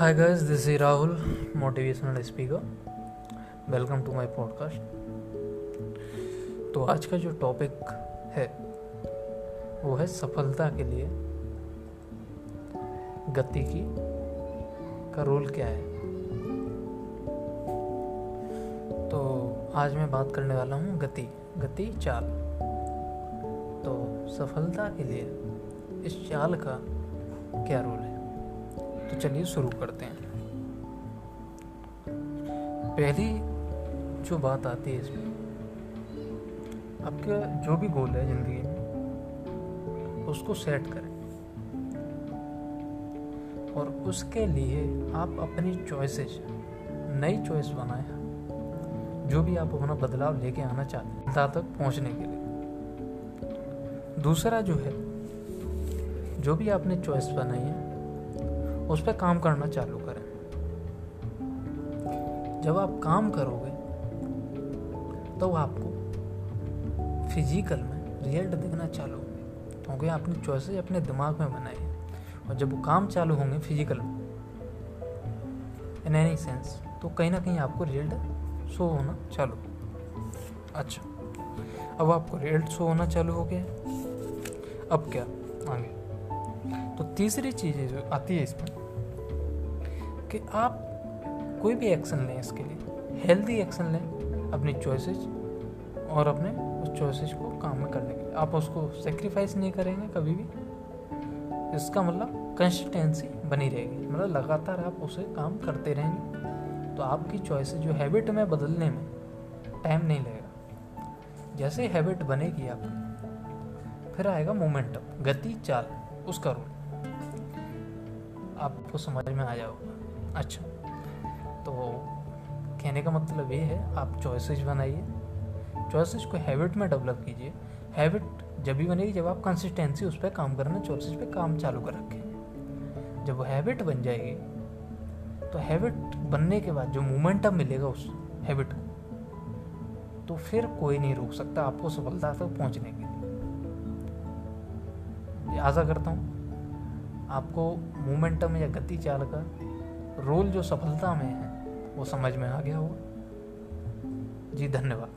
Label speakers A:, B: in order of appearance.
A: Hi guys, this is Rahul, motivational speaker. Welcome to my podcast तो आज का जो टॉपिक है वो है सफलता के लिए गति की का रोल क्या है? तो आज मैं बात करने वाला हूँ गति गति चाल। तो सफलता के लिए इस चाल का क्या रोल है? चलिए शुरू करते हैं। पहली जो बात आती है इसमें, आपका जो भी गोल है ज़िंदगी में, उसको सेट करें। और उसके लिए आप अपनी चॉइसेस नई चॉइस बनाएँ। जो भी आप अपना बदलाव लेके आना चाहते हैं तक पहुँचने के लिए। दूसरा जो है, जो भी आपने चॉइस बनाई है उस पर काम करना चालू करें। जब आप काम करोगे तो आपको फ़िज़िकल में रिज़ल्ट दिखना चालू होंगे, क्योंकि आपने चॉइसेस अपने दिमाग में बनाए हैं। और जब वो काम चालू होंगे फ़िज़िकल में इन एनी सेंस तो कहीं ना कहीं आपको रिज़ल्ट शो होना चालू अच्छा अब आपको रिज़ल्ट शो होना चालू हो गया अब क्या? आगे। तो तीसरी चीज़ जो आती है इसमें कि आप कोई भी एक्शन लें इसके लिए हेल्दी एक्शन लें अपनी चॉइसेस और अपने उस चॉइसेस को काम में करने के लिए। आप उसको सेक्रीफाइस नहीं करेंगे कभी भी। इसका मतलब कंसिस्टेंसी बनी रहेगी। मतलब लगातार आप उसे काम करते रहेंगे। तो आपकी चॉइसेस जो हैबिट में बदलने में टाइम नहीं लगेगा। जैसे हैबिट बनेगी आप फिर आएगा मोमेंटम गति चाल। उसका रोल आपको समझ में आ जाओगा अच्छा तो कहने का मतलब ये है, आप चॉइसेस बनाइए। चॉइसेस को हैबिट में डेवलप कीजिए। हैबिट जब भी बनेगी, जब आप कंसिस्टेंसी उस पर काम करना चॉइसेस पे काम चालू कर रखें। जब वो हैबिट बन जाएगी तो हैबिट बनने के बाद जो मोमेंटम मिलेगा उस हैबिट को तो फिर कोई नहीं रोक सकता आपको सफलता तक पहुँचने के लिए। आशा करता हूँ, आपको मोमेंटम या गति चाल का रोल जो सफलता में है, वो समझ में आ गया होगा। जी, धन्यवाद।